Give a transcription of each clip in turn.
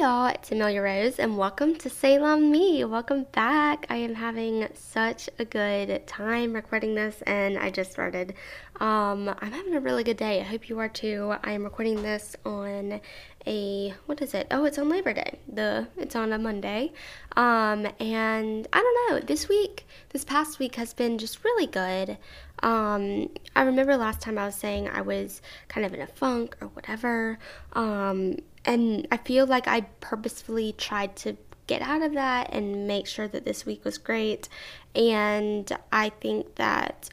y'all, it's Amelia Rose and welcome to C'est La Me. Welcome back. I am having such a good time recording this and I just started. Um, I'm having a really good day. I hope you are too. I am recording this on a what is it? Oh, it's on Labor Day. The it's on a Monday. Um, and I don't know. This week, this past week has been just really good. Um, I remember last time I was saying I was kind of in a funk or whatever. Um, and I feel like I purposefully tried to get out of that and make sure that this week was great. And I think that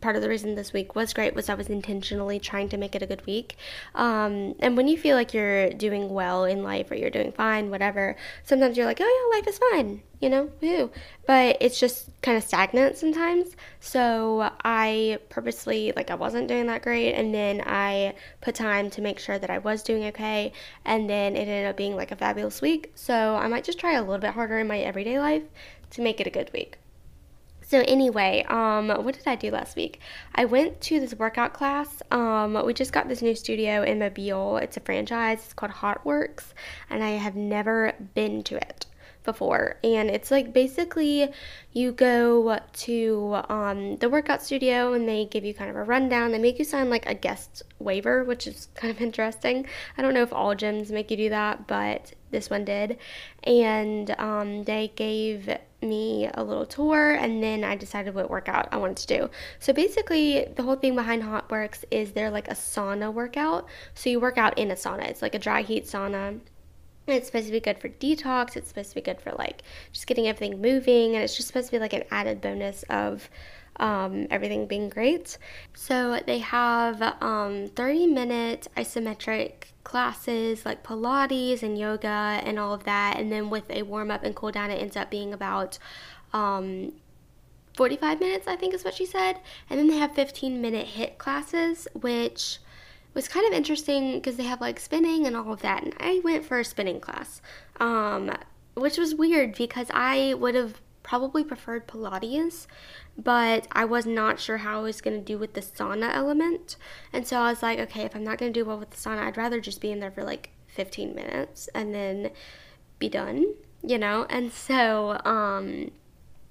part of the reason this week was great was I was intentionally trying to make it a good week. Um, and when you feel like you're doing well in life or you're doing fine, whatever, sometimes you're like, oh yeah, life is fine, you know, woo. But it's just kind of stagnant sometimes. So I purposely, like, I wasn't doing that great. And then I put time to make sure that I was doing okay. And then it ended up being like a fabulous week. So I might just try a little bit harder in my everyday life to make it a good week. So anyway, um, what did I do last week? I went to this workout class. Um, we just got this new studio in Mobile. It's a franchise. It's called HOTWORX, and I have never been to it before. And it's like basically you go to um, the workout studio and they give you kind of a rundown. They make you sign like a guest waiver, which is kind of interesting. I don't know if all gyms make you do that, but this one did. And um, they gave me a little tour and then I decided what workout I wanted to do. So basically the whole thing behind HOTWORX is they're like a sauna workout. So you work out in a sauna. It's like a dry heat sauna. It's supposed to be good for detox. It's supposed to be good for like just getting everything moving and it's just supposed to be like an added bonus of um, everything being great. So they have um, 30 minute isometric classes like Pilates and yoga and all of that. And then with a warm up and cool down, it ends up being about um, 45 minutes, I think is what she said. And then they have 15 minute HIIT classes, which was kind of interesting because they have like spinning and all of that. And I went for a spinning class, um, which was weird because I would have probably preferred Pilates, but I was not sure how I was going to do with the sauna element. And so I was like, okay, if I'm not going to do well with the sauna, I'd rather just be in there for like 15 minutes and then be done, you know? And so, um,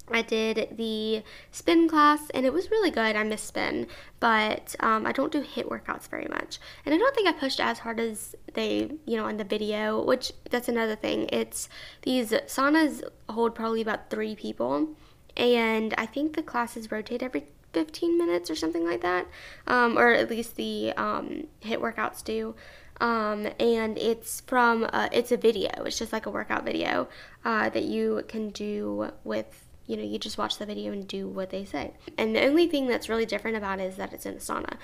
I did the spin class and it was really good. I miss spin, but um, I don't do HIIT workouts very much. And I don't think I pushed as hard as they, you know, in the video, which that's another thing. It's these saunas hold probably about three people, and I think the classes rotate every 15 minutes or something like that, um, or at least the um, HIIT workouts do. Um, and it's from it's a video. It's just like a workout video uh, that you can do with you know, you just watch the video and do what they say. And the only thing that's really different about it is that it's in a sauna.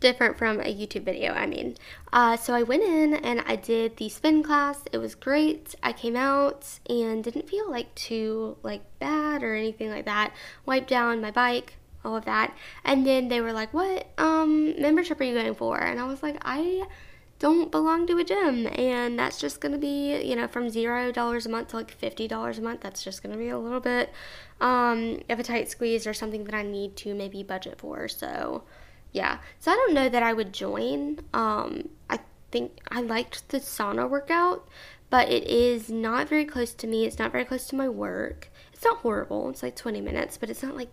Different from a YouTube video, I mean. Uh, so I went in and I did the spin class. It was great. I came out and didn't feel like too like bad or anything like that. Wiped down my bike, all of that. And then they were like, "What um membership are you going for?" And I was like, "I don't belong to a gym. And that's just going to be you know from zero dollars a month to like fifty dollars a month that's just going to be a little bit um, of a tight squeeze or something that i need to maybe budget for. So yeah. So i don't know that i would join. Um, i think i liked the sauna workout but it is not very close to me. It's not very close to my work. It's not horrible. It's like 20 minutes but it's not like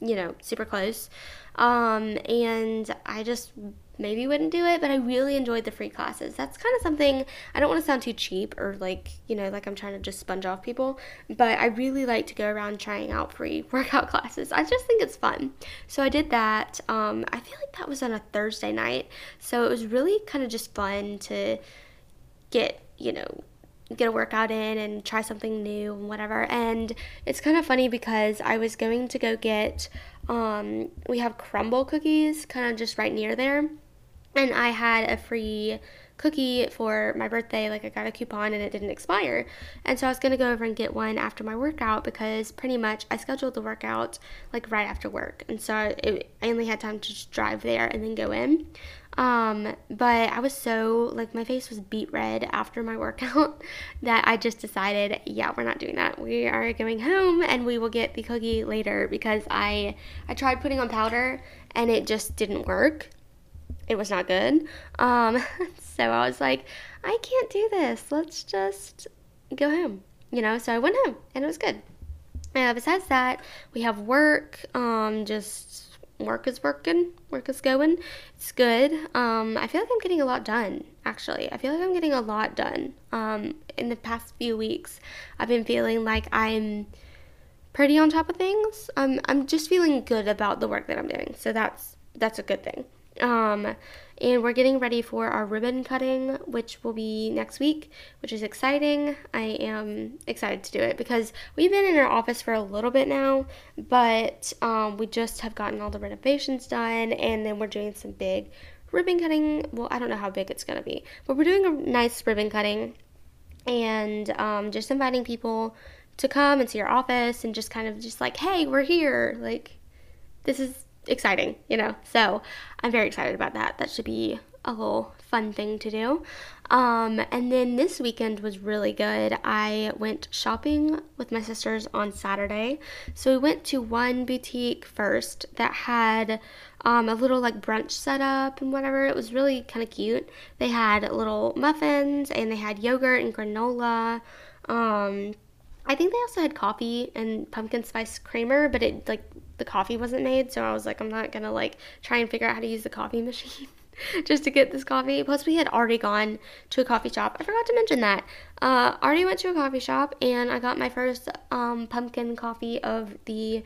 you know super close. Um, and i just maybe wouldn't do it, but I really enjoyed the free classes. That's kind of something I don't want to sound too cheap or like, you know, like I'm trying to just sponge off people, but I really like to go around trying out free workout classes. I just think it's fun. So I did that. Um, I feel like that was on a Thursday night. So it was really kind of just fun to get, you know, get a workout in and try something new and whatever. And it's kind of funny because I was going to go get um, we have Crumbl cookies kind of just right near there and I had a free cookie for my birthday. Like I got a coupon and it didn't expire. And so I was going to go over and get one after my workout because pretty much I scheduled the workout like right after work. And so I only had time to just drive there and then go in. Um, but I was so like my face was beet red after my workout that I just decided, yeah, we're not doing that. We are going home and we will get the cookie later because I I tried putting on powder and it just didn't work it was not good. Um, so I was like, I can't do this. Let's just go home, you know? So I went home and it was good. Uh, besides that, we have work, um, just work is working, work is going. It's good. Um, I feel like I'm getting a lot done, actually. I feel like I'm getting a lot done. Um, in the past few weeks, I've been feeling like I'm pretty on top of things. Um, I'm just feeling good about the work that I'm doing. So that's that's a good thing. Um, and we're getting ready for our ribbon cutting, which will be next week, which is exciting. I am excited to do it because we've been in our office for a little bit now, but um, we just have gotten all the renovations done, and then we're doing some big ribbon cutting. Well, I don't know how big it's gonna be, but we're doing a nice ribbon cutting and um, just inviting people to come and see our office and just kind of just like, hey, we're here. Like, this is exciting, you know? So I'm very excited about that. That should be a little fun thing to do. Um, and then this weekend was really good. I went shopping with my sisters on Saturday. So we went to one boutique first that had um, a little like brunch setup and whatever. It was really kind of cute. They had little muffins and they had yogurt and granola. Um, I think they also had coffee and pumpkin spice creamer, but it like the coffee wasn't made, so I was like, I'm not gonna like try and figure out how to use the coffee machine just to get this coffee. Plus, we had already gone to a coffee shop. I forgot to mention that. Uh, already went to a coffee shop and I got my first um, pumpkin coffee of the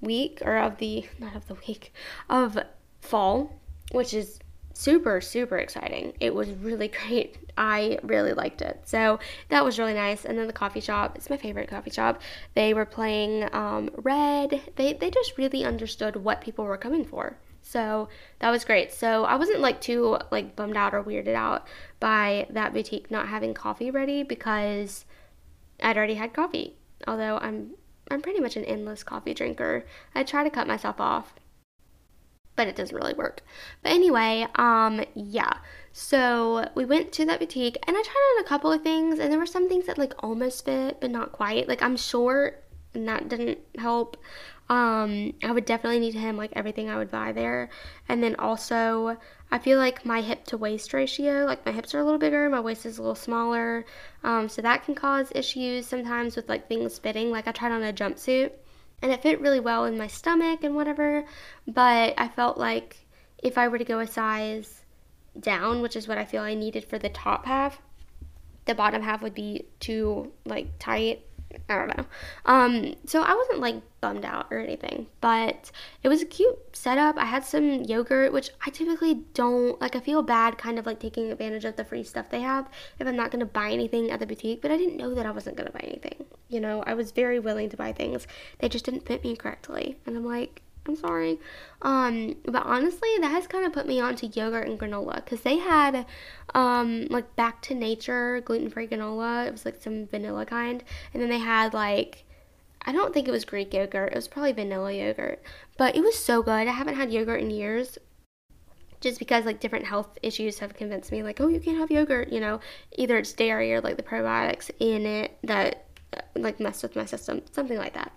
week or of the not of the week of fall, which is super, super exciting. It was really great. I really liked it. So that was really nice. And then the coffee shop, it's my favorite coffee shop. They were playing um, Red. They, they just really understood what people were coming for. So that was great. So I wasn't like too like bummed out or weirded out by that boutique not having coffee ready because I'd already had coffee. Although I'm I'm pretty much an endless coffee drinker. I try to cut myself off but it doesn't really work. But anyway, um, yeah. So we went to that boutique and I tried on a couple of things and there were some things that like almost fit but not quite. Like I'm short and that didn't help. Um, I would definitely need to hem like everything I would buy there. And then also I feel like my hip to waist ratio, like my hips are a little bigger, my waist is a little smaller. Um, so that can cause issues sometimes with like things fitting. Like I tried on a jumpsuit and it fit really well in my stomach and whatever. But I felt like if I were to go a size down, which is what I feel I needed for the top half, the bottom half would be too like tight I don't know. Um, so I wasn't like bummed out or anything, but it was a cute setup. I had some yogurt, which I typically don't like. I feel bad kind of like taking advantage of the free stuff they have if I'm not going to buy anything at the boutique, but I didn't know that I wasn't going to buy anything. You know, I was very willing to buy things. They just didn't fit me correctly. And I'm like, I'm sorry. Um, but honestly, that has kind of put me onto yogurt and granola because they had um, like back to nature gluten free granola. It was like some vanilla kind, and then they had like I don't think it was Greek yogurt. It was probably vanilla yogurt, but it was so good. I haven't had yogurt in years. Just because like different health issues have convinced me, like, oh, you can't have yogurt, you know, either it's dairy or like the probiotics in it that like messed with my system, something like that.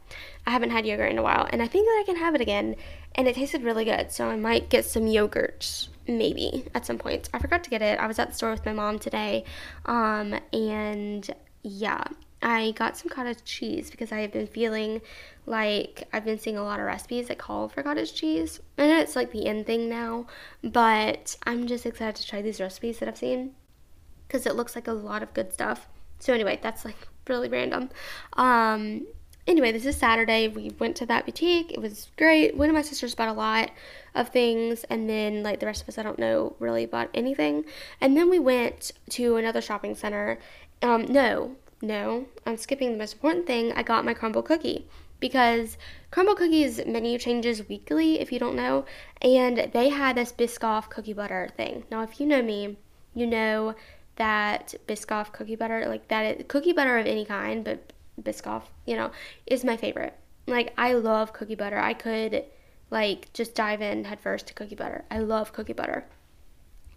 I haven't had yogurt in a while, and I think that I can have it again, and it tasted really good. So I might get some yogurt maybe at some point. I forgot to get it. I was at the store with my mom today, um, and yeah, I got some cottage cheese because I have been feeling like I've been seeing a lot of recipes that call for cottage cheese. I know it's like the end thing now, but I'm just excited to try these recipes that I've seen because it looks like a lot of good stuff. So anyway, that's like really random. Um, anyway, this is Saturday. We went to that boutique. It was great. One of my sisters bought a lot of things, and then like the rest of us, I don't know, really bought anything. And then we went to another shopping center. Um, no, no, I'm skipping the most important thing. I got my Crumbl cookie because Crumbl Cookies menu changes weekly, if you don't know, and they had this Biscoff cookie butter thing. Now, if you know me, you know that Biscoff cookie butter, like that cookie butter of any kind, but Biscoff, you know, is my favorite. Like I love cookie butter. I could like just dive in headfirst to cookie butter. I love cookie butter.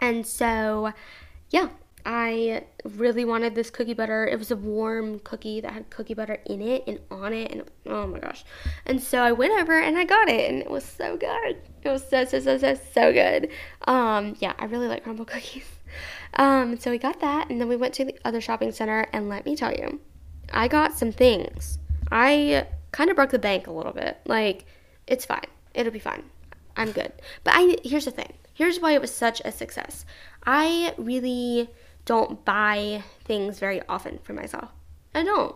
And so, yeah, I really wanted this cookie butter. It was a warm cookie that had cookie butter in it and on it, and oh my gosh! And so I went over and I got it, and it was so good. It was so so so so so good. Um, yeah, I really like Crumbl cookies. Um, so we got that, and then we went to the other shopping center, and let me tell you, I got some things. I kind of broke the bank a little bit. Like, it's fine. It'll be fine. I'm good. But I here's the thing. Here's why it was such a success. I really don't buy things very often for myself. I don't.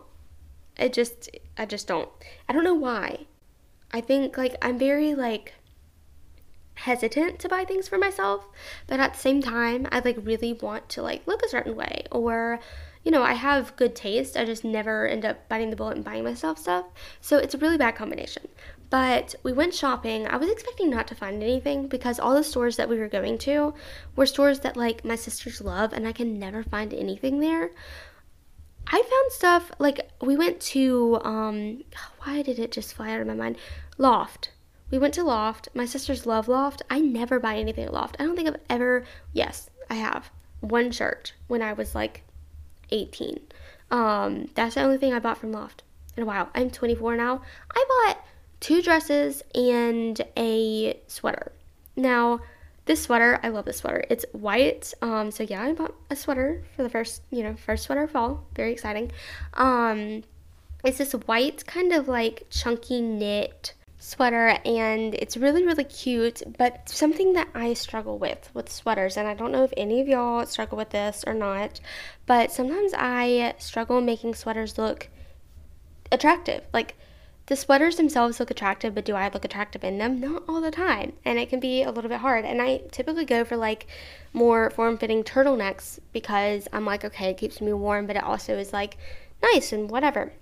I just I just don't. I don't know why. I think like I'm very like hesitant to buy things for myself, but at the same time I like really want to like look a certain way or you know, I have good taste. I just never end up biting the bullet and buying myself stuff. So it's a really bad combination. But we went shopping. I was expecting not to find anything because all the stores that we were going to were stores that like my sisters love and I can never find anything there. I found stuff like we went to um why did it just fly out of my mind? Loft. We went to Loft. My sisters love Loft. I never buy anything at Loft. I don't think I've ever yes, I have. One shirt when I was like 18. Um that's the only thing I bought from Loft in a while. I'm 24 now. I bought two dresses and a sweater. Now, this sweater, I love this sweater. It's white. Um, so yeah, I bought a sweater for the first, you know, first sweater of fall. Very exciting. Um, it's this white kind of like chunky knit sweater and it's really really cute but something that i struggle with with sweaters and i don't know if any of y'all struggle with this or not but sometimes i struggle making sweaters look attractive like the sweaters themselves look attractive, but do I look attractive in them? Not all the time. And it can be a little bit hard. And I typically go for like more form fitting turtlenecks because I'm like, okay, it keeps me warm, but it also is like nice and whatever.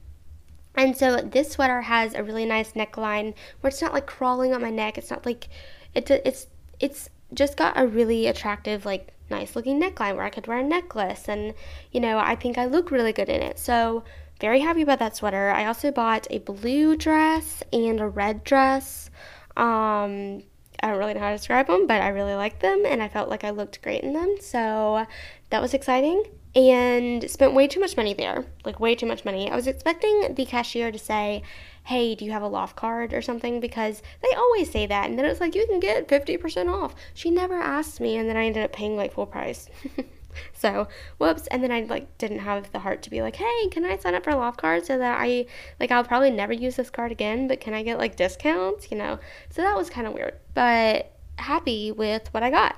And so this sweater has a really nice neckline where it's not like crawling on my neck. It's not like it's it's it's just got a really attractive like nice looking neckline where I could wear a necklace and you know, I think I look really good in it. So very happy about that sweater. I also bought a blue dress and a red dress. Um, I don't really know how to describe them, but I really like them and I felt like I looked great in them. So that was exciting and spent way too much money there. Like, way too much money. I was expecting the cashier to say, Hey, do you have a loft card or something? Because they always say that. And then it's like, You can get 50% off. She never asked me, and then I ended up paying like full price. so whoops and then i like didn't have the heart to be like hey can i sign up for a loft card so that i like i'll probably never use this card again but can i get like discounts you know so that was kind of weird but happy with what i got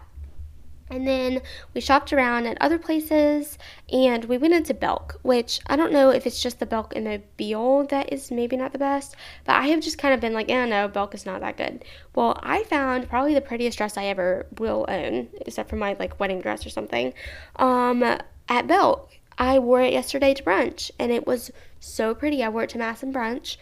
and then we shopped around at other places and we went into Belk, which I don't know if it's just the Belk in Mobile that is maybe not the best, but I have just kind of been like, yeah, no, Belk is not that good. Well, I found probably the prettiest dress I ever will own, except for my like wedding dress or something, um, at Belk. I wore it yesterday to brunch and it was so pretty. I wore it to Mass and brunch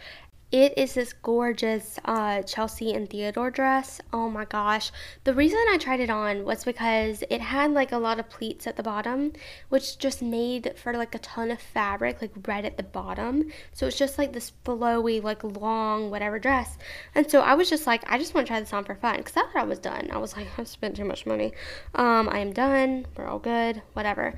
it is this gorgeous uh, Chelsea and Theodore dress. Oh my gosh. The reason I tried it on was because it had like a lot of pleats at the bottom, which just made for like a ton of fabric, like right at the bottom. So it's just like this flowy, like long, whatever dress. And so I was just like, I just want to try this on for fun because I thought I was done. I was like, I've spent too much money. Um, I am done. We're all good. Whatever.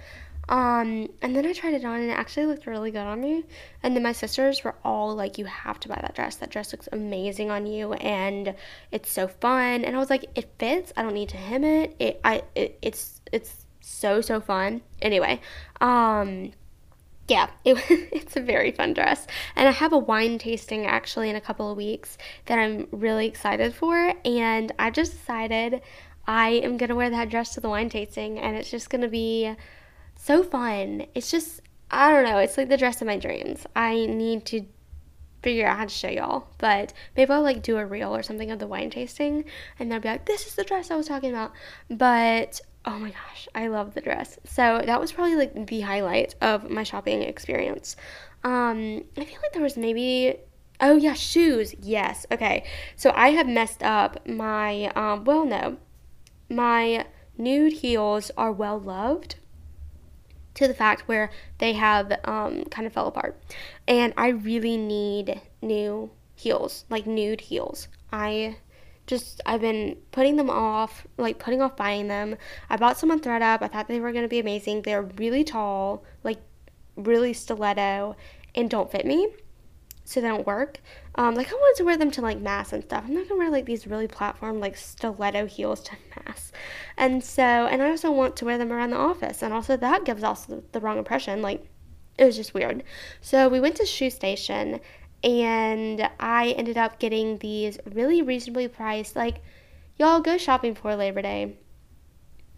Um, and then I tried it on and it actually looked really good on me. And then my sisters were all like, You have to buy that dress. That dress looks amazing on you and it's so fun. And I was like, It fits. I don't need to hem it. It I it, it's it's so so fun. Anyway, um yeah, it, it's a very fun dress. And I have a wine tasting actually in a couple of weeks that I'm really excited for. And I just decided I am going to wear that dress to the wine tasting. And it's just going to be so fun. It's just, I don't know, it's like the dress of my dreams. I need to figure out how to show y'all, but maybe I'll like do a reel or something of the wine tasting and they'll be like, this is the dress I was talking about. But oh my gosh, I love the dress. So that was probably like the highlight of my shopping experience. Um, I feel like there was maybe oh yeah, shoes. Yes. Okay. So I have messed up my um well no. My nude heels are well loved to the fact where they have um, kind of fell apart. And I really need new heels, like nude heels. I just I've been putting them off, like putting off buying them. I bought some on ThredUp. I thought they were to be amazing. They're really tall, like really stiletto, and don't fit me, so they don't work. Um, like I wanted to wear them to like mass and stuff. I'm not gonna wear like these really platform like stiletto heels to mass, and so and I also want to wear them around the office, and also that gives also the wrong impression. Like it was just weird. So we went to Shoe Station and I ended up getting these really reasonably priced. Like, y'all go shopping for Labor Day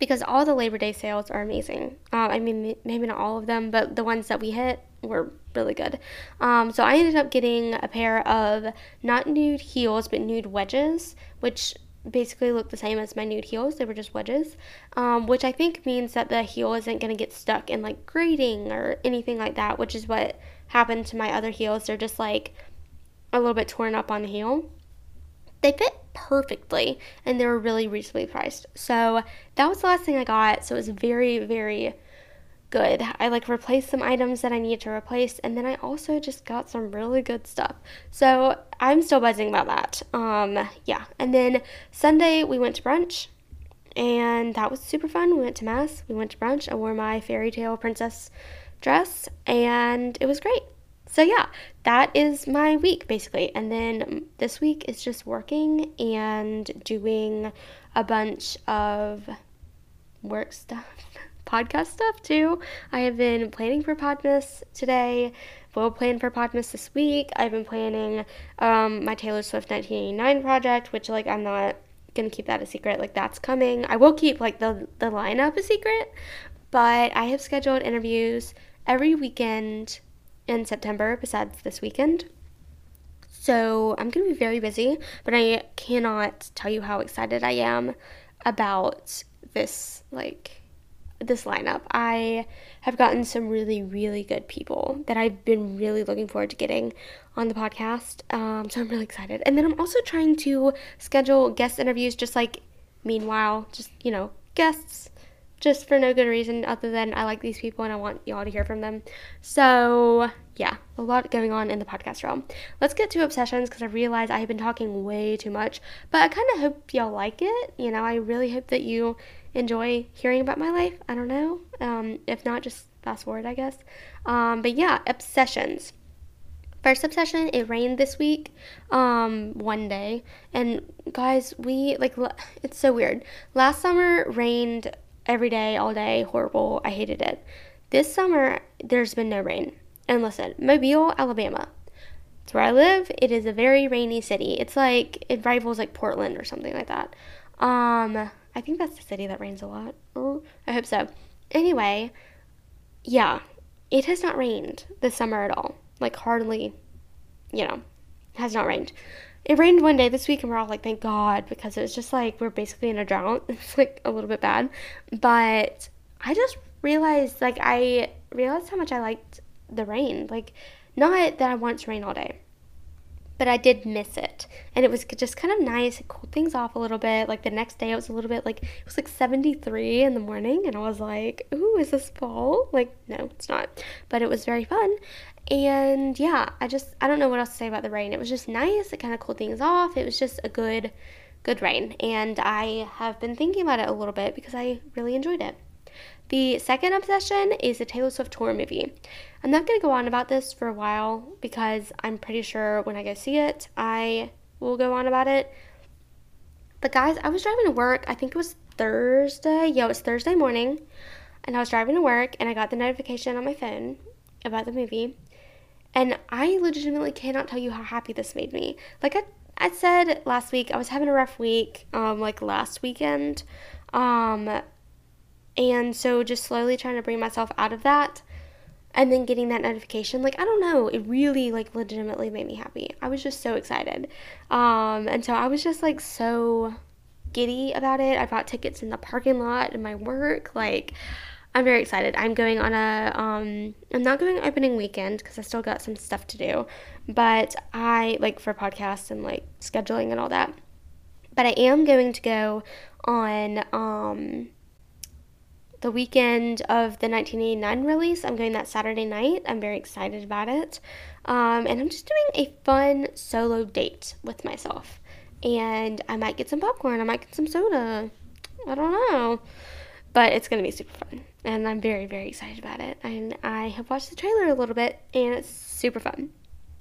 because all the Labor Day sales are amazing. Uh, I mean, maybe not all of them, but the ones that we hit were really good. Um, so I ended up getting a pair of not nude heels, but nude wedges, which basically look the same as my nude heels. They were just wedges, um, which I think means that the heel isn't going to get stuck in like grating or anything like that, which is what happened to my other heels. They're just like a little bit torn up on the heel. They fit perfectly and they were really reasonably priced. So that was the last thing I got. So it was very, very good. I like replaced some items that I needed to replace, and then I also just got some really good stuff. So I'm still buzzing about that. Um, yeah. And then Sunday we went to brunch, and that was super fun. We went to mass, we went to brunch. I wore my fairy tale princess dress, and it was great. So yeah, that is my week basically. And then this week is just working and doing a bunch of work stuff podcast stuff too. I have been planning for Podmas today. Will plan for Podmas this week. I've been planning um, my Taylor Swift 1989 project, which like I'm not gonna keep that a secret. Like that's coming. I will keep like the the lineup a secret, but I have scheduled interviews every weekend in September besides this weekend. So I'm gonna be very busy, but I cannot tell you how excited I am about this like this lineup. I have gotten some really, really good people that I've been really looking forward to getting on the podcast. Um, so I'm really excited. And then I'm also trying to schedule guest interviews, just like meanwhile, just, you know, guests, just for no good reason other than I like these people and I want y'all to hear from them. So, yeah, a lot going on in the podcast realm. Let's get to obsessions because I realize I have been talking way too much, but I kind of hope y'all like it. You know, I really hope that you enjoy hearing about my life. I don't know. Um, if not, just fast forward, I guess. Um, but yeah, obsessions. First obsession, it rained this week, um, one day. And guys, we, like, it's so weird. Last summer rained every day, all day, horrible. I hated it. This summer, there's been no rain. And listen, Mobile, Alabama. It's where I live. It is a very rainy city. It's like, it rivals like Portland or something like that. Um, I think that's the city that rains a lot. Oh, I hope so. Anyway, yeah, it has not rained this summer at all. Like, hardly, you know, has not rained. It rained one day this week, and we're all like, thank God, because it was just like we're basically in a drought. It's like a little bit bad. But I just realized, like, I realized how much I liked the rain. Like, not that I want to rain all day but I did miss it. And it was just kind of nice. It cooled things off a little bit. Like the next day, it was a little bit like, it was like 73 in the morning. And I was like, ooh, is this fall? Like, no, it's not. But it was very fun. And yeah, I just, I don't know what else to say about the rain. It was just nice. It kind of cooled things off. It was just a good, good rain. And I have been thinking about it a little bit because I really enjoyed it. The second obsession is the Taylor Swift tour movie. I'm not going to go on about this for a while because I'm pretty sure when I go see it, I will go on about it. But guys, I was driving to work. I think it was Thursday. Yeah, it was Thursday morning. And I was driving to work and I got the notification on my phone about the movie. And I legitimately cannot tell you how happy this made me. Like I, I said last week, I was having a rough week, um, like last weekend. Um, and so just slowly trying to bring myself out of that and then getting that notification like i don't know it really like legitimately made me happy i was just so excited um and so i was just like so giddy about it i bought tickets in the parking lot in my work like i'm very excited i'm going on a um i'm not going opening weekend because i still got some stuff to do but i like for podcasts and like scheduling and all that but i am going to go on um the weekend of the 1989 release. I'm going that Saturday night. I'm very excited about it. Um, and I'm just doing a fun solo date with myself. and I might get some popcorn. I might get some soda. I don't know. But it's going to be super fun. And I'm very, very excited about it. And I have watched the trailer a little bit, and it's super fun.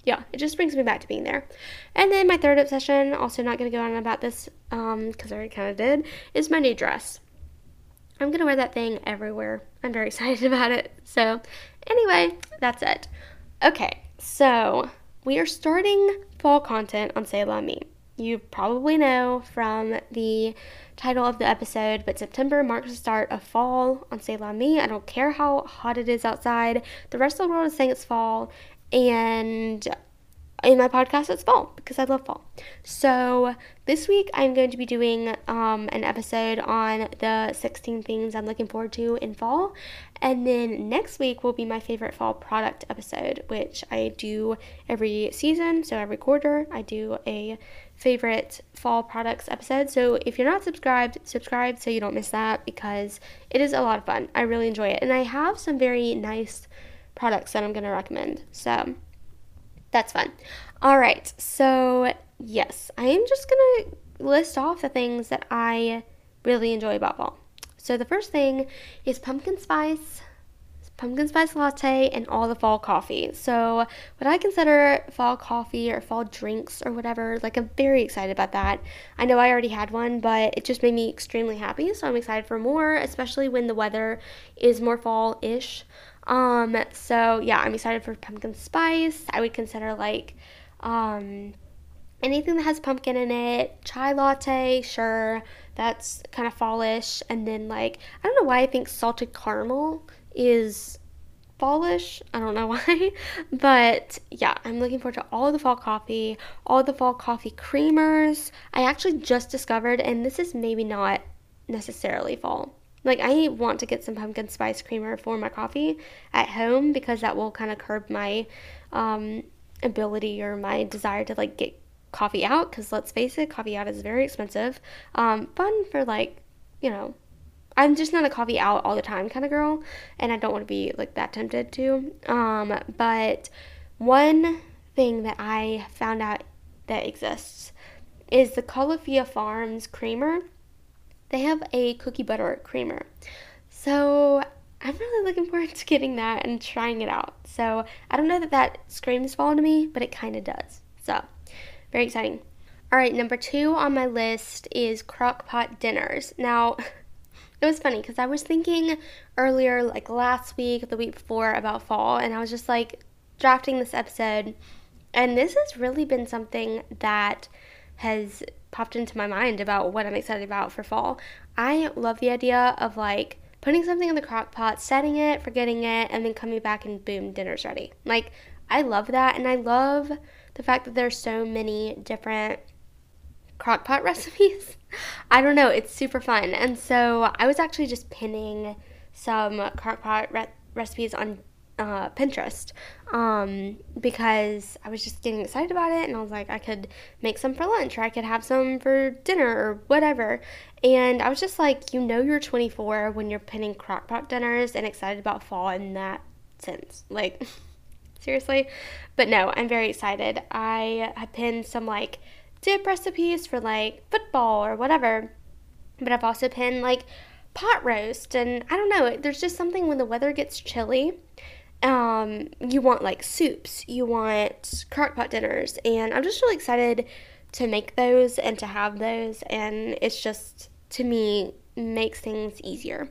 Yeah, it just brings me back to being there. And then my third obsession, also not going to go on about this because um, I already kind of did, is my new dress. I'm going to wear that thing everywhere. I'm very excited about it. So, anyway, that's it. Okay, so we are starting fall content on C'est La Me. You probably know from the title of the episode, but September marks the start of fall on La Me. I don't care how hot it is outside. The rest of the world is saying it's fall, and in my podcast it's fall because I love fall. So this week I'm going to be doing um, an episode on the 16 things I'm looking forward to in fall. And then next week will be my favorite fall product episode, which I do every season. So every quarter I do a favorite fall products episode. So if you're not subscribed, subscribe so you don't miss that because it is a lot of fun. I really enjoy it. And I have some very nice products that I'm going to recommend. So that's fun. All right. So, yes, I am just to list off the things that I really enjoy about fall. So, the first thing is pumpkin spice, pumpkin spice latte, and all the fall coffee. So, what I consider fall coffee or fall drinks or whatever, like, I'm very excited about that. I know I already had one, but it just made me extremely happy. So, I'm excited for more, especially when the weather is more fall ish. Um, so yeah, I'm excited for pumpkin spice. I would consider like um anything that has pumpkin in it, chai latte, sure, that's kind of fallish. And then like I don't know why I think salted caramel is fallish. I don't know why. But yeah, I'm looking forward to all the fall coffee, all the fall coffee creamers. I actually just discovered, and this is maybe not necessarily fall, like I want to get some pumpkin spice creamer for my coffee at home because that will kind of curb my um, ability or my desire to like get coffee out because let's face it, coffee out is very expensive. Um, fun for like, you know, I'm just not a coffee out all the time kind of girl, and I don't want to be like that tempted to. Um, but one thing that I found out that exists is the Califia Farms creamer they have a cookie butter creamer. So I'm really looking forward to getting that and trying it out. So I don't know that that screams fall to me, but it kind of does. So very exciting. All right, number two on my list is crock pot dinners. Now, it was funny because I was thinking earlier, like last week, the week before, about fall, and I was just like drafting this episode. And this has really been something that has popped into my mind about what I'm excited about for fall. I love the idea of like putting something in the crock pot, setting it, forgetting it, and then coming back and boom, dinner's ready. Like, I love that. And I love the fact that there's so many different crock pot recipes. I don't know, it's super fun. And so I was actually just pinning some crock pot re- recipes on uh, Pinterest um, because I was just getting excited about it and I was like, I could make some for lunch or I could have some for dinner or whatever. And I was just like, you know, you're 24 when you're pinning crockpot dinners and excited about fall in that sense. Like, seriously? But no, I'm very excited. I have pinned some like dip recipes for like football or whatever, but I've also pinned like pot roast and I don't know, there's just something when the weather gets chilly um, you want like soups, you want crockpot dinners, and I'm just really excited to make those and to have those, and it's just to me makes things easier.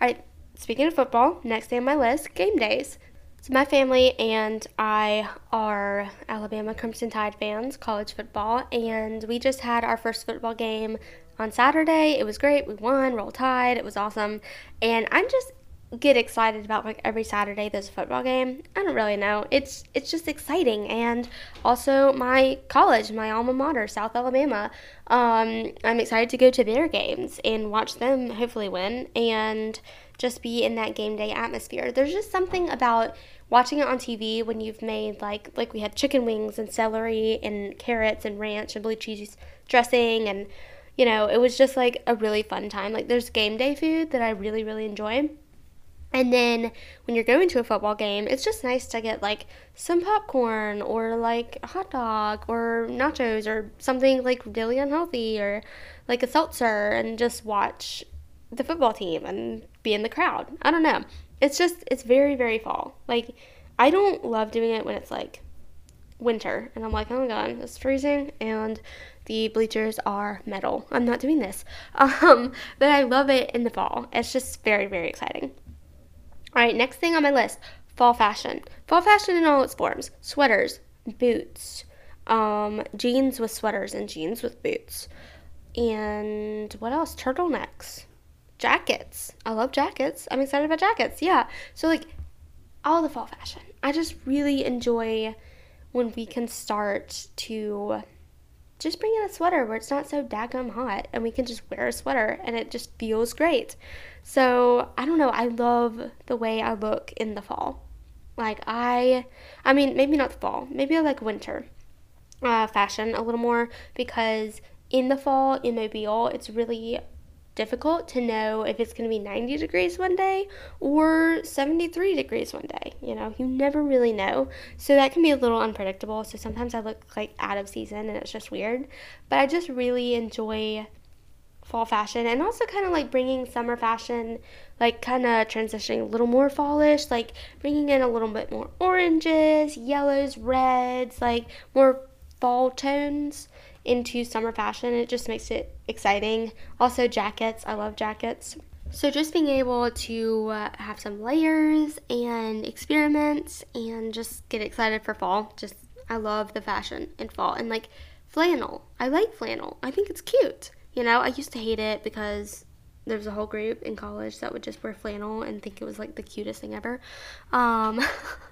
All right, speaking of football, next day on my list, game days. So my family and I are Alabama Crimson Tide fans, college football, and we just had our first football game on Saturday. It was great. We won, roll tide. It was awesome. And I'm just get excited about like every Saturday there's a football game. I don't really know. It's it's just exciting and also my college, my alma mater, South Alabama. Um, I'm excited to go to their games and watch them hopefully win and just be in that game day atmosphere. There's just something about watching it on TV when you've made like like we had chicken wings and celery and carrots and ranch and blue cheese dressing and you know, it was just like a really fun time. Like there's game day food that I really really enjoy And then when you're going to a football game, it's just nice to get like some popcorn or like a hot dog or nachos or something like really unhealthy or like a seltzer and just watch the football team and be in the crowd. I don't know. It's just, it's very, very fall. Like, I don't love doing it when it's like winter and I'm like, oh my god, it's freezing and the bleachers are metal. I'm not doing this. Um, but I love it in the fall. It's just very, very exciting. All right, next thing on my list fall fashion. Fall fashion in all its forms sweaters, boots, um, jeans with sweaters, and jeans with boots. And what else? Turtlenecks, jackets. I love jackets. I'm excited about jackets. Yeah. So, like, all the fall fashion. I just really enjoy when we can start to just bring in a sweater where it's not so daggum hot and we can just wear a sweater and it just feels great. So I don't know, I love the way I look in the fall. Like I I mean maybe not the fall, maybe I like winter uh, fashion a little more because in the fall in Mobile it's really difficult to know if it's going to be 90 degrees one day or 73 degrees one day. You know, you never really know. So that can be a little unpredictable. So sometimes I look like out of season and it's just weird. But I just really enjoy fall fashion and also kind of like bringing summer fashion, like kind of transitioning a little more fallish, like bringing in a little bit more oranges, yellows, reds, like more fall tones into summer fashion. It just makes it exciting. Also, jackets. I love jackets. So, just being able to uh, have some layers and experiments and just get excited for fall. Just, I love the fashion in fall. And like flannel. I like flannel. I think it's cute. You know, I used to hate it because there was a whole group in college that would just wear flannel and think it was like the cutest thing ever. Um,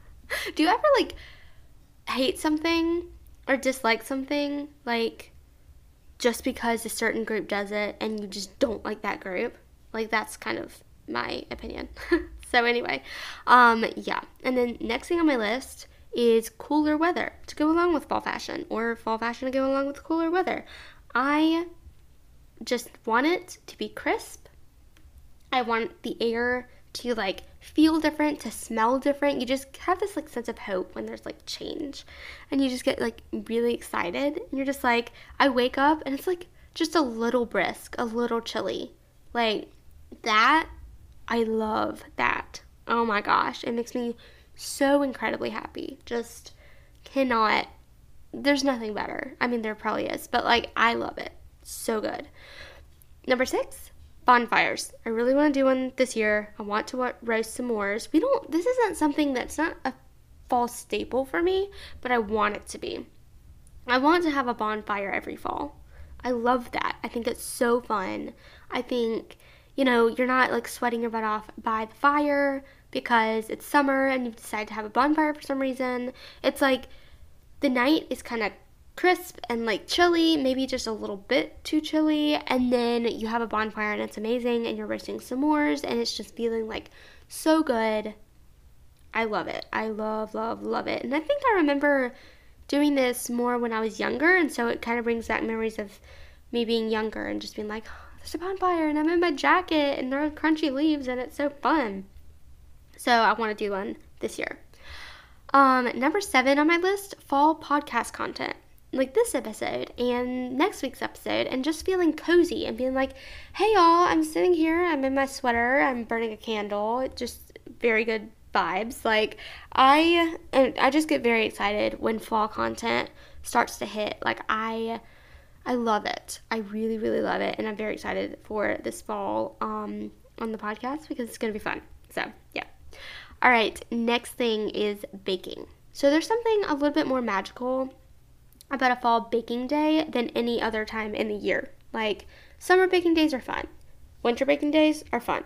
do you ever like hate something or dislike something like just because a certain group does it and you just don't like that group? Like that's kind of my opinion. So anyway um yeah. And then next thing on my list is cooler weather to go along with fall fashion or fall fashion to go along with cooler weather. I just want it to be crisp i want the air to like feel different, to smell different. You just have this like sense of hope when there's like change. And you just get like really excited. And you're just like, I wake up and it's like just a little brisk, a little chilly. Like that, I love that. Oh my gosh. It makes me so incredibly happy. Just cannot, there's nothing better. I mean, there probably is, but like, I love it. So good. Number six, bonfires. I really want to do one this year. I want to roast some s'mores. We don't, this isn't something that's not a fall staple for me, but I want it to be. I want to have a bonfire every fall. I love that. I think it's so fun. I think, you know, you're not like sweating your butt off by the fire because it's summer and you've decided to have a bonfire for some reason. It's like the night is kind of crisp and like chilly, maybe just a little bit too chilly, and then you have a bonfire and it's amazing, and you're roasting s'mores, and it's just feeling like so good. I love it. I love, love, love it. And I think I remember doing this more when I was younger, and so it kind of brings back memories of me being younger and just being like, oh, there's a bonfire, and I'm in my jacket, and there are crunchy leaves, and it's so fun. So I want to do one this year. Um, number seven on my list fall podcast content like this episode and next week's episode and just feeling cozy and being like, hey y'all, I'm sitting here, I'm in my sweater, I'm burning a candle. Just very good vibes. Like I I just get very excited when fall content starts to hit. Like I I love it. I really, really love it. And I'm very excited for this fall um, on the podcast because it's to be fun. So, yeah. All right. Next thing is baking. So, there's something a little bit more magical about a fall baking day than any other time in the year. Like, summer baking days are fun, winter baking days are fun,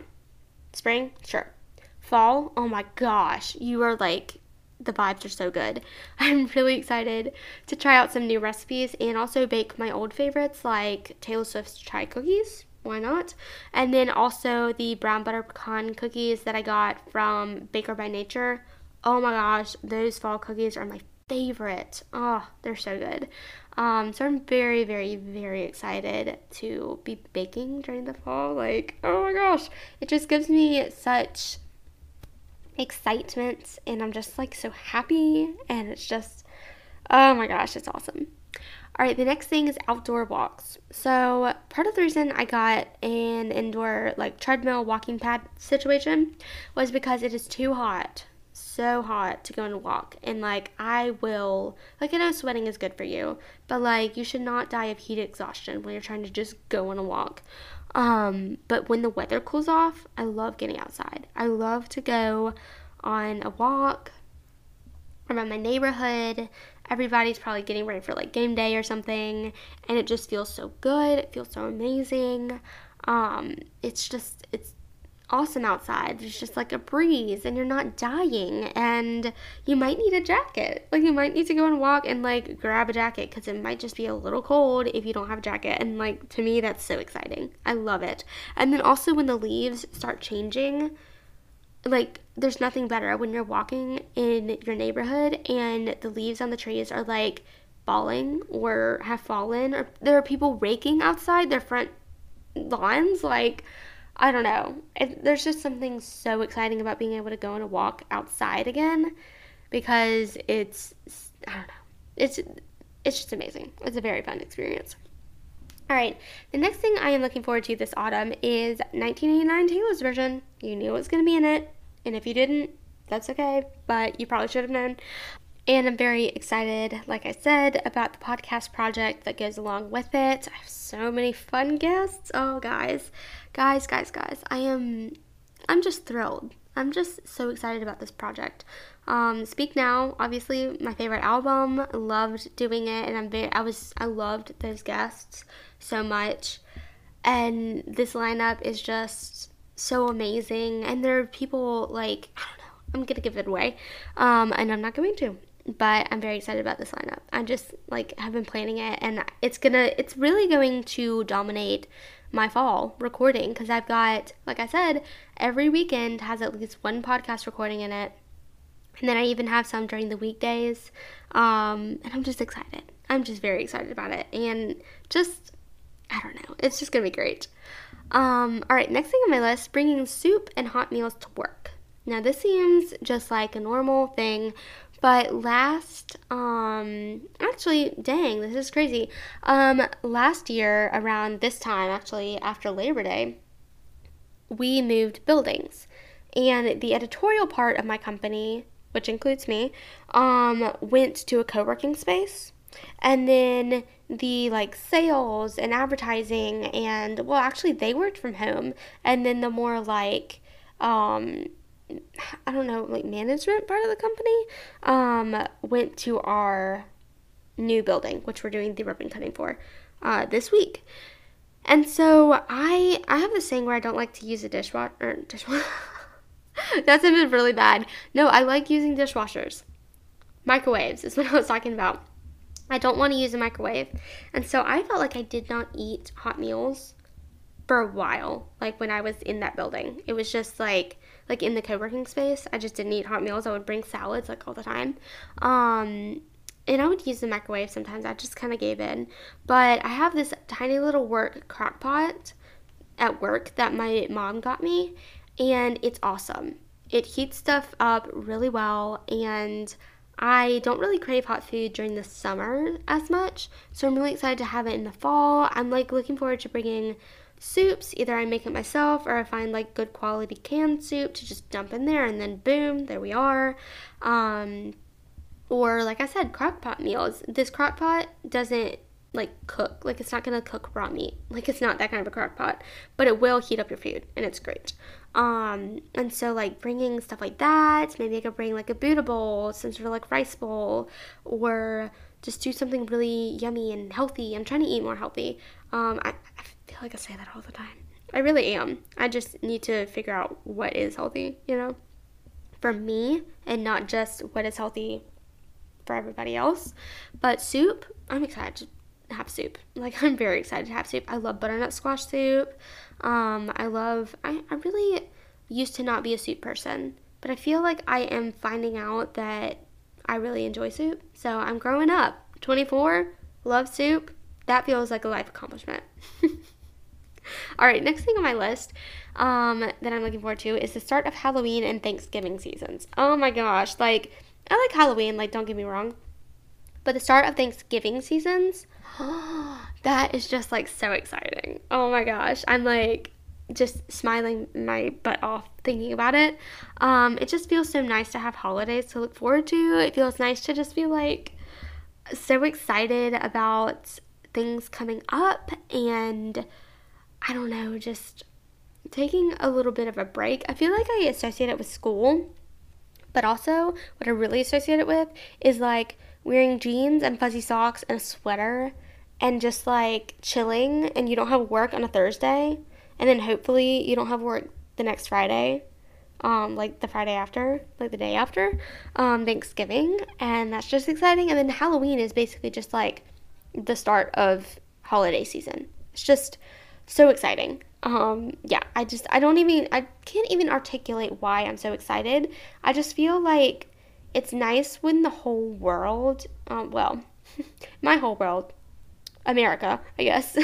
spring, sure. Fall, oh my gosh, you are like, the vibes are so good. I'm really excited to try out some new recipes and also bake my old favorites like Taylor Swift's chai cookies. Why not? And then also the brown butter pecan cookies that I got from Baker by Nature. Oh my gosh, those fall cookies are my favorite. Oh, they're so good. Um, so I'm very, very, very excited to be baking during the fall. Like, oh my gosh, it just gives me such excitement and I'm just like so happy and it's just oh my gosh, it's awesome. All right, the next thing is outdoor walks. So, part of the reason I got an indoor like treadmill walking pad situation was because it is too hot so hot to go and walk and like I will like I know sweating is good for you, but like you should not die of heat exhaustion when you're trying to just go on a walk. Um, but when the weather cools off, I love getting outside. I love to go on a walk around my neighborhood. Everybody's probably getting ready for like game day or something, and it just feels so good. It feels so amazing. Um, it's just it's awesome outside. There's just like a breeze and you're not dying and you might need a jacket. Like you might need to go and walk and like grab a jacket because it might just be a little cold if you don't have a jacket. And like to me, that's so exciting. I love it. And then also when the leaves start changing, like there's nothing better when you're walking in your neighborhood and the leaves on the trees are like falling or have fallen or there are people raking outside their front lawns like I don't know. It, there's just something so exciting about being able to go on a walk outside again because it's I don't know. It's it's just amazing. It's a very fun experience. All right, the next thing I am looking forward to this autumn is 1989 Taylor's version. You knew it was going to be in it, and if you didn't, that's okay, but you probably should have known. And I'm very excited, like I said, about the podcast project that goes along with it. I have so many fun guests. Oh, guys guys, guys, guys, I am, I'm just thrilled. I'm just so excited about this project. Um, Speak Now, obviously my favorite album. Loved doing it, and I'm very, I was, I loved those guests so much, and this lineup is just so amazing. And there are people like I don't know. I'm gonna give it away, um, and I'm not going to but I'm very excited about this lineup. I just like have been planning it and it's gonna it's really going to dominate my fall recording because I've got, like I said, every weekend has at least one podcast recording in it. And then I even have some during the weekdays. Um, and I'm just excited. I'm just very excited about it. And just, I don't know, it's just to be great. Um, all right, next thing on my list bringing soup and hot meals to work. Now, this seems just like a normal thing but last, um, actually, dang, this is crazy. Um, last year, around this time, actually, after Labor Day, we moved buildings. And the editorial part of my company, which includes me, um, went to a co working space. And then the like sales and advertising and well actually they worked from home and then the more like um I don't know, like management part of the company, um, went to our new building, which we're doing the ribbon cutting for uh, this week. And so I I have this saying where I don't like to use a dishwasher. Er, dishwasher. that sounded really bad. No, I like using dishwashers. Microwaves is what I was talking about. I don't want to use a microwave. And so I felt like I did not eat hot meals for a while, like when I was in that building. It was just like like in the co-working space. I just didn't eat hot meals. I would bring salads like all the time. Um, and I would use the microwave sometimes. I just kind of gave in. But I have this tiny little work crock pot at work that my mom got me, and it's awesome. It heats stuff up really well, and I don't really crave hot food during the summer as much, so I'm really excited to have it in the fall. I'm like looking forward to bringing soups. Either I make it myself or I find like good quality canned soup to just dump in there and then boom, there we are. Um, or like I said, crock pot meals. This crock pot doesn't like cook, like it's not gonna cook raw meat. Like it's not that kind of a crock pot, but it will heat up your food and it's great. Um, and so like bringing stuff like that, maybe I could bring like a Buddha bowl, some sort of like rice bowl, or just do something really yummy and healthy. I'm trying to eat more healthy. Um, I, like I say that all the time. I really am. I just need to figure out what is healthy, you know, for me and not just what is healthy for everybody else. But soup, I'm excited to have soup. Like, I'm very excited to have soup. I love butternut squash soup. Um, I love, I, I really used to not be a soup person, but I feel like I am finding out that I really enjoy soup. So I'm growing up. 24, love soup. That feels like a life accomplishment. All right, next thing on my list um, that I'm looking forward to is the start of Halloween and Thanksgiving seasons. Oh my gosh, like I like Halloween, like don't get me wrong, but the start of Thanksgiving seasons, that is just like so exciting. Oh my gosh, I'm like just smiling my butt off thinking about it. Um, it just feels so nice to have holidays to look forward to. It feels nice to just be like so excited about things coming up and I don't know, just taking a little bit of a break. I feel like I associate it with school, but also what I really associate it with is like wearing jeans and fuzzy socks and a sweater and just like chilling and you don't have work on a Thursday and then hopefully you don't have work the next Friday. Um, like the Friday after, like the day after um, Thanksgiving, and that's just exciting. And then Halloween is basically just like the start of holiday season. It's just so exciting. Um, yeah, I just I don't even I can't even articulate why I'm so excited. I just feel like it's nice when the whole world, um, well, my whole world, America, I guess,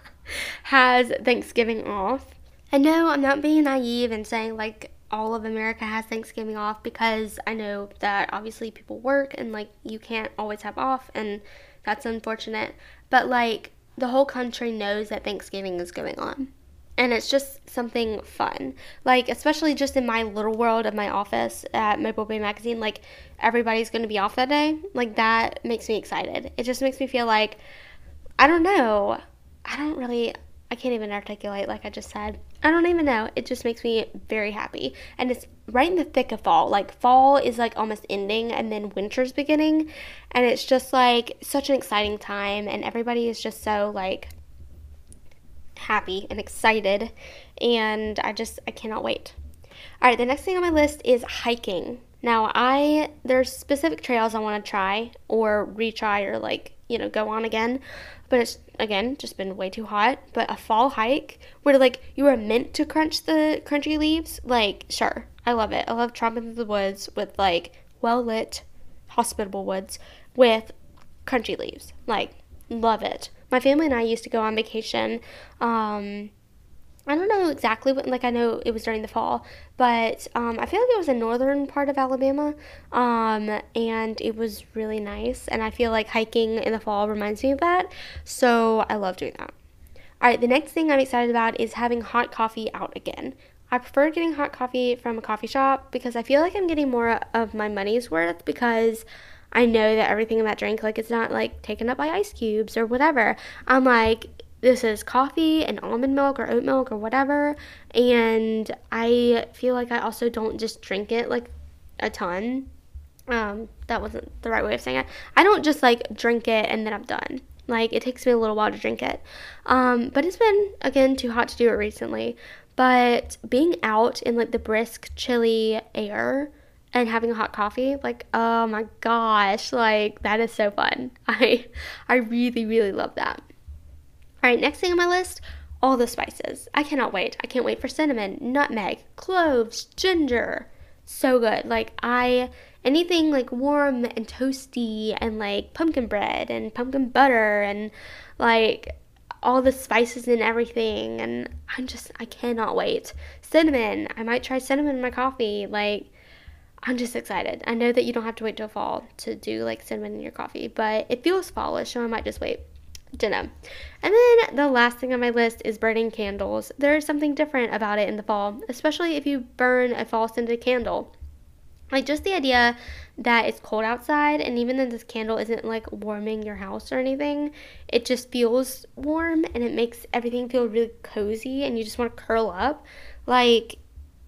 has Thanksgiving off. And no, I'm not being naive and saying like all of America has Thanksgiving off because I know that obviously people work and like you can't always have off and that's unfortunate. But like the whole country knows that Thanksgiving is going on. And it's just something fun. Like, especially just in my little world of my office at Mobile Bay Magazine, like, everybody's to be off that day. Like, that makes me excited. It just makes me feel like, I don't know. I don't really, I can't even articulate, like I just said. I don't even know. It just makes me very happy. And it's right in the thick of fall. Like fall is like almost ending and then winter's beginning. And it's just like such an exciting time and everybody is just so like happy and excited and I just I cannot wait. All right, the next thing on my list is hiking. Now, I there's specific trails I want to try or retry or like, you know, go on again but it's again just been way too hot. But a fall hike where like you are meant to crunch the crunchy leaves, like sure, I love it. I love tromping through the woods with like well lit, hospitable woods with crunchy leaves. Like love it. My family and I used to go on vacation. Um, I don't know exactly what, like, I know it was during the fall, but um, I feel like it was a northern part of Alabama, um, and it was really nice. And I feel like hiking in the fall reminds me of that, so I love doing that. All right, the next thing I'm excited about is having hot coffee out again. I prefer getting hot coffee from a coffee shop because I feel like I'm getting more of my money's worth because I know that everything in that drink, like, it's not like taken up by ice cubes or whatever. I'm like, this is coffee and almond milk or oat milk or whatever. And I feel like I also don't just drink it like a ton. Um, that wasn't the right way of saying it. I don't just like drink it and then I'm done. Like it takes me a little while to drink it. Um, but it's been again too hot to do it recently. But being out in like the brisk, chilly air and having a hot coffee, like oh my gosh, like that is so fun. I I really really love that. All right, next thing on my list all the spices. I cannot wait. I can't wait for cinnamon, nutmeg, cloves, ginger. So good. Like, I, anything like warm and toasty and like pumpkin bread and pumpkin butter and like all the spices and everything. And I'm just, I cannot wait. Cinnamon. I might try cinnamon in my coffee. Like, I'm just excited. I know that you don't have to wait till fall to do like cinnamon in your coffee, but it feels fallish, so I might just wait. Dunno. And then the last thing on my list is burning candles. There's something different about it in the fall, especially if you burn a fall scented candle. Like just the idea that it's cold outside and even though this candle isn't like warming your house or anything, it just feels warm and it makes everything feel really cozy and you just want to curl up. Like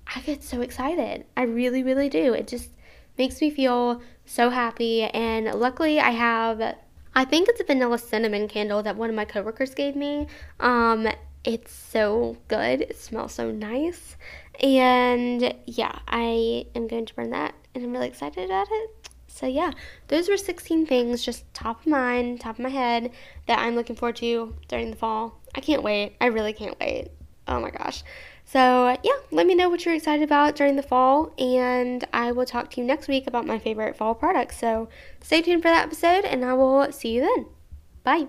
I get so excited. I really, really do. It just makes me feel so happy and luckily I have I think it's a vanilla cinnamon candle that one of my coworkers gave me. Um, it's so good. It smells so nice. And yeah, I am going to burn that and I'm really excited about it. So yeah, those were 16 things just top of mind, top of my head that I'm looking forward to during the fall. I can't wait. I really can't wait. Oh my gosh. So, yeah, let me know what you're excited about during the fall, and I will talk to you next week about my favorite fall products. So, stay tuned for that episode, and I will see you then. Bye.